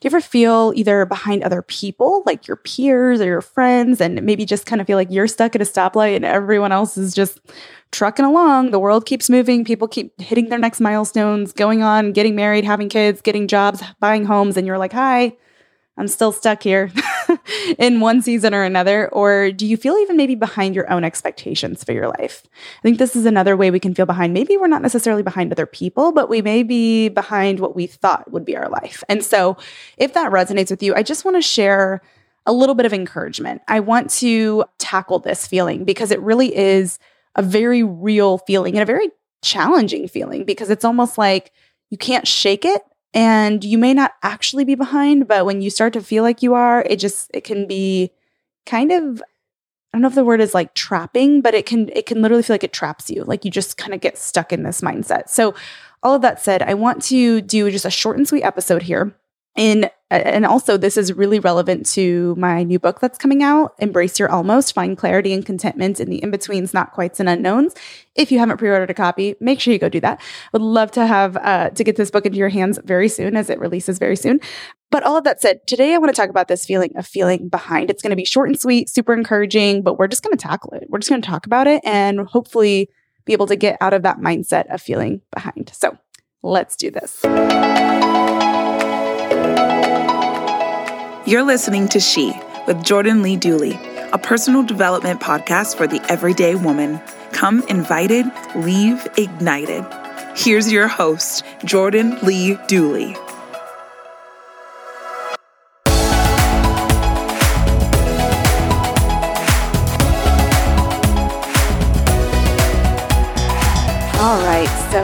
Do you ever feel either behind other people, like your peers or your friends, and maybe just kind of feel like you're stuck at a stoplight and everyone else is just trucking along? The world keeps moving, people keep hitting their next milestones, going on, getting married, having kids, getting jobs, buying homes, and you're like, hi, I'm still stuck here in one season or another? Or do you feel even maybe behind your own expectations for your life? I think this is another way we can feel behind. Maybe we're not necessarily behind other people, but we may be behind what we thought would be our life. And so, if that resonates with you, I just want to share a little bit of encouragement. I want to tackle this feeling because it really is a very real feeling and a very challenging feeling because it's almost like you can't shake it and you may not actually be behind but when you start to feel like you are it just it can be kind of I don't know if the word is like trapping, but it can it can literally feel like it traps you. Like you just kind of get stuck in this mindset. So all of that said, I want to do just a short and sweet episode here in and also this is really relevant to my new book that's coming out embrace your almost find clarity and contentment in the in-betweens not quites and unknowns. If you haven't pre-ordered a copy make sure you go do that. I would love to have uh, to get this book into your hands very soon as it releases very soon. But all of that said today i want to talk about this feeling of feeling behind. It's going to be short and sweet super encouraging but we're just going to tackle it. We're just going to talk about it and hopefully be able to get out of that mindset of feeling behind. So let's do this You're listening to She with Jordan Lee Dooley, a personal development podcast for the everyday woman. Come invited, leave ignited. Here's your host, Jordan Lee Dooley.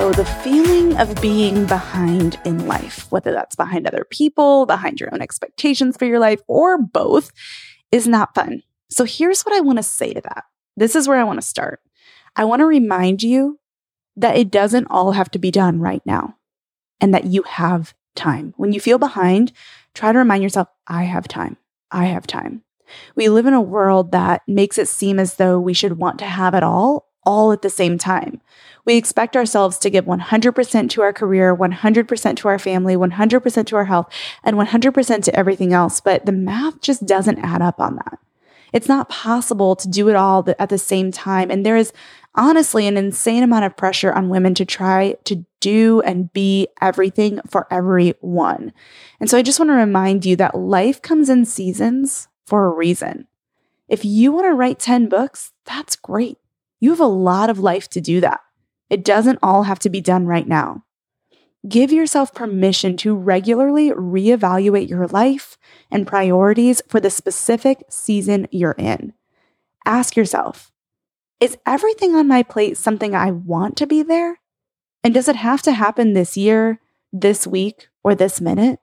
So, the feeling of being behind in life, whether that's behind other people, behind your own expectations for your life, or both, is not fun. So, here's what I want to say to that. This is where I want to start. I want to remind you that it doesn't all have to be done right now and that you have time. When you feel behind, try to remind yourself, I have time. I have time. We live in a world that makes it seem as though we should want to have it all all at the same time. We expect ourselves to give 100% to our career, 100% to our family, 100% to our health, and 100% to everything else. But the math just doesn't add up on that. It's not possible to do it all at the same time. And there is honestly an insane amount of pressure on women to try to do and be everything for everyone. And so I just want to remind you that life comes in seasons for a reason. If you want to write 10 books, that's great. You have a lot of life to do that. It doesn't all have to be done right now. Give yourself permission to regularly reevaluate your life and priorities for the specific season you're in. Ask yourself Is everything on my plate something I want to be there? And does it have to happen this year, this week, or this minute?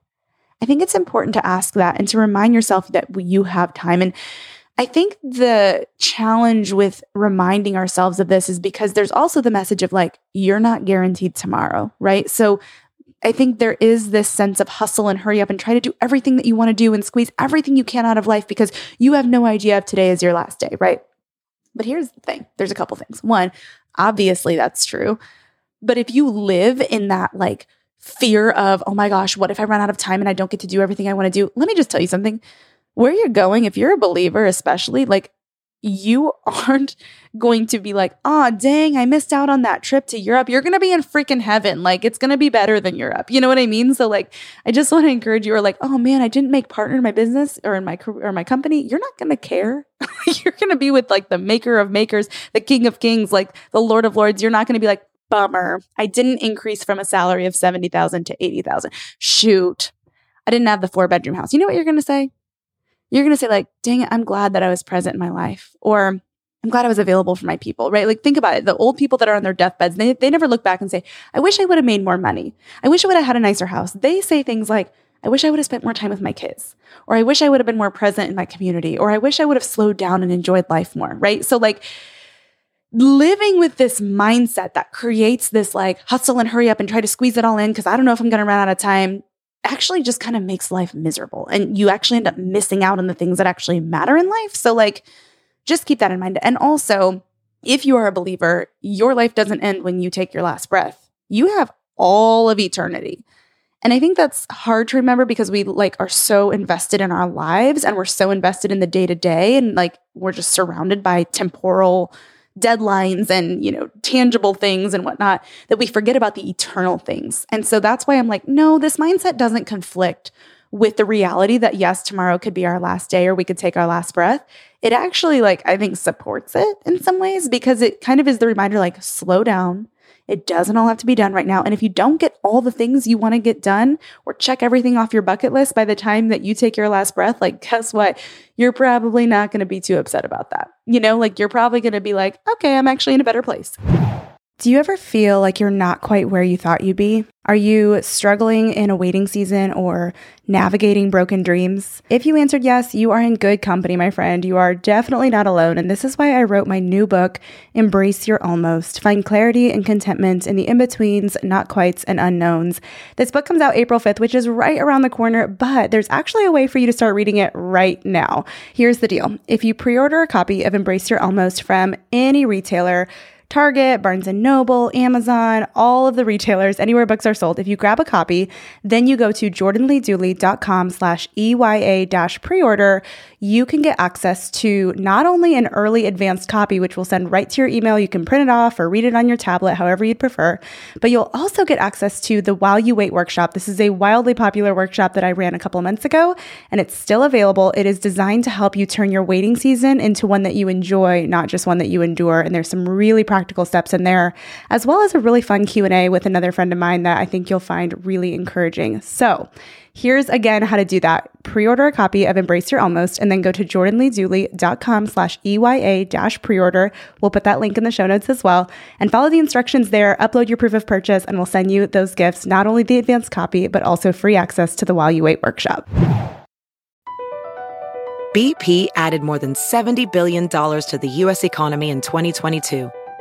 I think it's important to ask that and to remind yourself that you have time. And I think the challenge with reminding ourselves of this is because there's also the message of like, you're not guaranteed tomorrow, right? So I think there is this sense of hustle and hurry up and try to do everything that you want to do and squeeze everything you can out of life because you have no idea if today is your last day, right? But here's the thing there's a couple things. One, obviously that's true. But if you live in that like fear of, oh my gosh, what if I run out of time and I don't get to do everything I want to do? Let me just tell you something where you're going, if you're a believer, especially, like you aren't going to be like, oh, dang, I missed out on that trip to Europe. You're going to be in freaking heaven. Like, it's going to be better than Europe. You know what I mean? So, like, I just want to encourage you, or like, oh man, I didn't make partner in my business or in my career or my company. You're not going to care. You're going to be with like the maker of makers, the king of kings, like the Lord of lords. You're not going to be like, bummer. I didn't increase from a salary of 70,000 to 80,000. Shoot. I didn't have the four bedroom house. You know what you're going to say? You're going to say like, dang it, I'm glad that I was present in my life. Or I'm glad I was available for my people, right? Like think about it. The old people that are on their deathbeds, they, they never look back and say, I wish I would have made more money. I wish I would have had a nicer house. They say things like, I wish I would have spent more time with my kids, or I wish I would have been more present in my community, or I wish I would have slowed down and enjoyed life more, right? So, like, living with this mindset that creates this like hustle and hurry up and try to squeeze it all in because I don't know if I'm going to run out of time actually just kind of makes life miserable and you actually end up missing out on the things that actually matter in life. So, like, just keep that in mind. And also, if you are a believer, your life doesn't end when you take your last breath. You have all of eternity. And I think that's hard to remember because we like are so invested in our lives and we're so invested in the day to day and like we're just surrounded by temporal deadlines and, you know, tangible things and whatnot that we forget about the eternal things. And so that's why I'm like, no, this mindset doesn't conflict with the reality that yes, tomorrow could be our last day or we could take our last breath. It actually, like, I think supports it in some ways because it kind of is the reminder, like, slow down, it doesn't all have to be done right now. And if you don't get all the things you want to get done or check everything off your bucket list by the time that you take your last breath, like, guess what? You're probably not going to be too upset about that. You know, like, you're probably going to be like, okay, I'm actually in a better place. Do you ever feel like you're not quite where you thought you'd be? Are you struggling in a waiting season or navigating broken dreams? If you answered yes, you are in good company, my friend. You are definitely not alone. And this is why I wrote my new book, Embrace Your Almost Find Clarity and Contentment in the In Betweens, Not Quites, and Unknowns. This book comes out April 5th, which is right around the corner, but there's actually a way for you to start reading it right now. Here's the deal if you pre order a copy of Embrace Your Almost from any retailer, Target, Barnes and Noble, Amazon, all of the retailers, anywhere books are sold. If you grab a copy, then you go to jordanleedooley.com slash EYA dash pre-order, you can get access to not only an early advanced copy, which will send right to your email. You can print it off or read it on your tablet, however you'd prefer, but you'll also get access to the While You Wait workshop. This is a wildly popular workshop that I ran a couple months ago, and it's still available. It is designed to help you turn your waiting season into one that you enjoy, not just one that you endure. And there's some really practical steps in there, as well as a really fun Q&A with another friend of mine that I think you'll find really encouraging. So, Here's again how to do that. Pre-order a copy of Embrace Your Almost and then go to jordanleedooley.com slash EYA dash pre-order. We'll put that link in the show notes as well. And follow the instructions there, upload your proof of purchase, and we'll send you those gifts, not only the advanced copy, but also free access to the While You Wait workshop. BP added more than $70 billion to the U.S. economy in 2022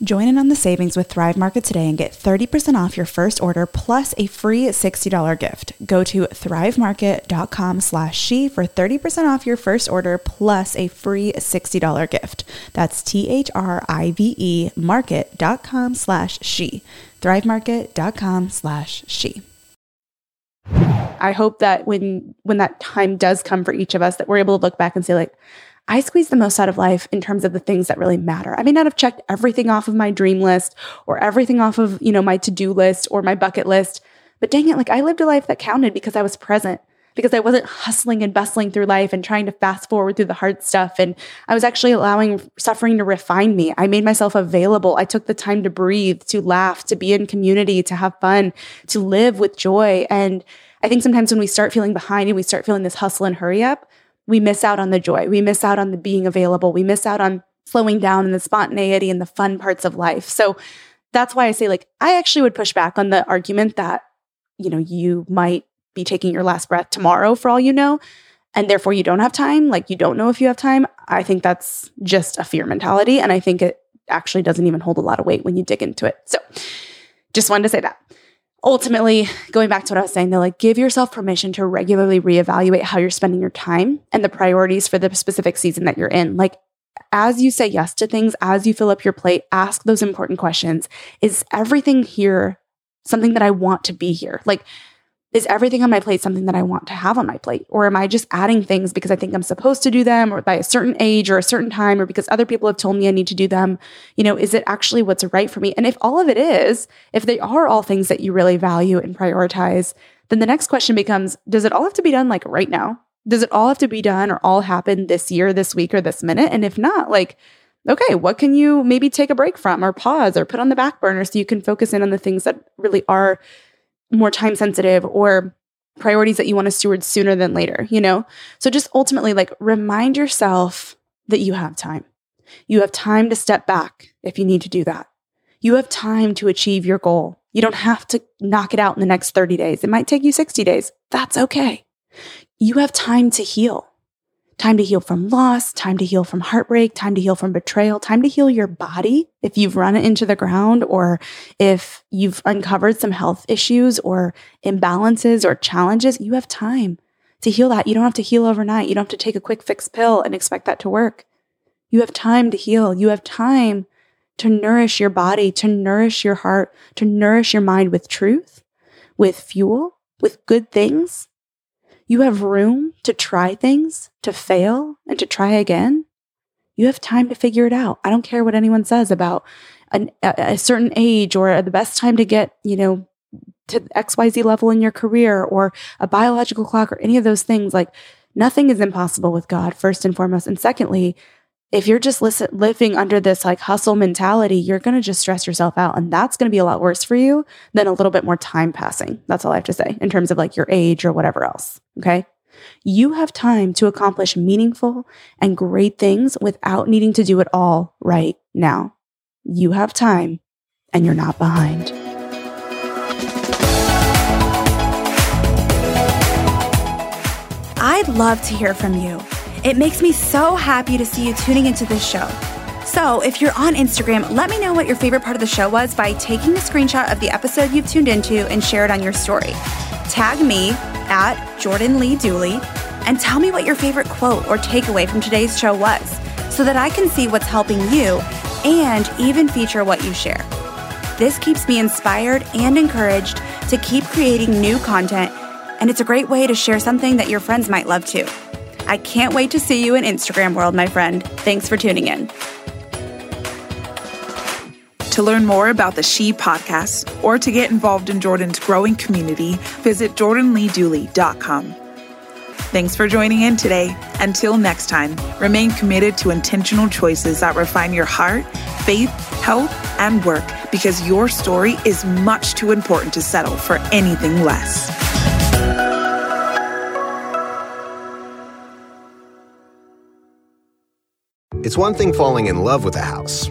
Join in on the savings with Thrive Market today and get 30% off your first order plus a free $60 gift. Go to thrivemarket.com slash she for 30% off your first order plus a free $60 gift. That's T-H-R-I-V-E market.com slash she. thrivemarket.com slash she. I hope that when when that time does come for each of us that we're able to look back and say like I squeeze the most out of life in terms of the things that really matter. I may not have checked everything off of my dream list or everything off of, you know, my to-do list or my bucket list, but dang it, like I lived a life that counted because I was present, because I wasn't hustling and bustling through life and trying to fast forward through the hard stuff and I was actually allowing suffering to refine me. I made myself available. I took the time to breathe, to laugh, to be in community, to have fun, to live with joy and I think sometimes when we start feeling behind and we start feeling this hustle and hurry up, we miss out on the joy. We miss out on the being available. We miss out on slowing down and the spontaneity and the fun parts of life. So that's why I say, like, I actually would push back on the argument that, you know, you might be taking your last breath tomorrow for all you know, and therefore you don't have time. Like, you don't know if you have time. I think that's just a fear mentality. And I think it actually doesn't even hold a lot of weight when you dig into it. So just wanted to say that ultimately, going back to what I was saying, they're like, give yourself permission to regularly reevaluate how you're spending your time and the priorities for the specific season that you're in. Like, as you say yes to things, as you fill up your plate, ask those important questions. Is everything here something that I want to be here? Like, is everything on my plate something that I want to have on my plate? Or am I just adding things because I think I'm supposed to do them or by a certain age or a certain time or because other people have told me I need to do them? You know, is it actually what's right for me? And if all of it is, if they are all things that you really value and prioritize, then the next question becomes Does it all have to be done like right now? Does it all have to be done or all happen this year, this week, or this minute? And if not, like, okay, what can you maybe take a break from or pause or put on the back burner so you can focus in on the things that really are more time sensitive or priorities that you want to steward sooner than later, you know? So just ultimately, like, remind yourself that you have time. You have time to step back if you need to do that. You have time to achieve your goal. You don't have to knock it out in the next 30 days. It might take you 60 days. That's okay. You have time to heal time to heal from loss, time to heal from heartbreak, time to heal from betrayal, time to heal your body if you've run it into the ground or if you've uncovered some health issues or imbalances or challenges. You have time to heal that. You don't have to heal overnight. You don't have to take a quick fix pill and expect that to work. You have time to heal. You have time to nourish your body, to nourish your heart, to nourish your mind with truth, with fuel, with good things you have room to try things, to fail, and to try again. You have time to figure it out. I don't care what anyone says about an, a, a certain age or the best time to get, you know, to XYZ level in your career or a biological clock or any of those things. Like nothing is impossible with God, first and foremost. And secondly, if you're just listen, living under this like hustle mentality, you're going to just stress yourself out. And that's going to be a lot worse for you than a little bit more time passing. That's all I have to say in terms of like your age or whatever else. Okay. You have time to accomplish meaningful and great things without needing to do it all right now. You have time and you're not behind. I'd love to hear from you. It makes me so happy to see you tuning into this show. So, if you're on Instagram, let me know what your favorite part of the show was by taking a screenshot of the episode you've tuned into and share it on your story. Tag me at Jordan Lee Dooley and tell me what your favorite quote or takeaway from today's show was so that I can see what's helping you and even feature what you share. This keeps me inspired and encouraged to keep creating new content, and it's a great way to share something that your friends might love too. I can't wait to see you in Instagram world, my friend. Thanks for tuning in. To learn more about the She podcast or to get involved in Jordan's growing community, visit jordanleedooley.com. Thanks for joining in today. Until next time, remain committed to intentional choices that refine your heart, faith, health, and work because your story is much too important to settle for anything less. It's one thing falling in love with a house,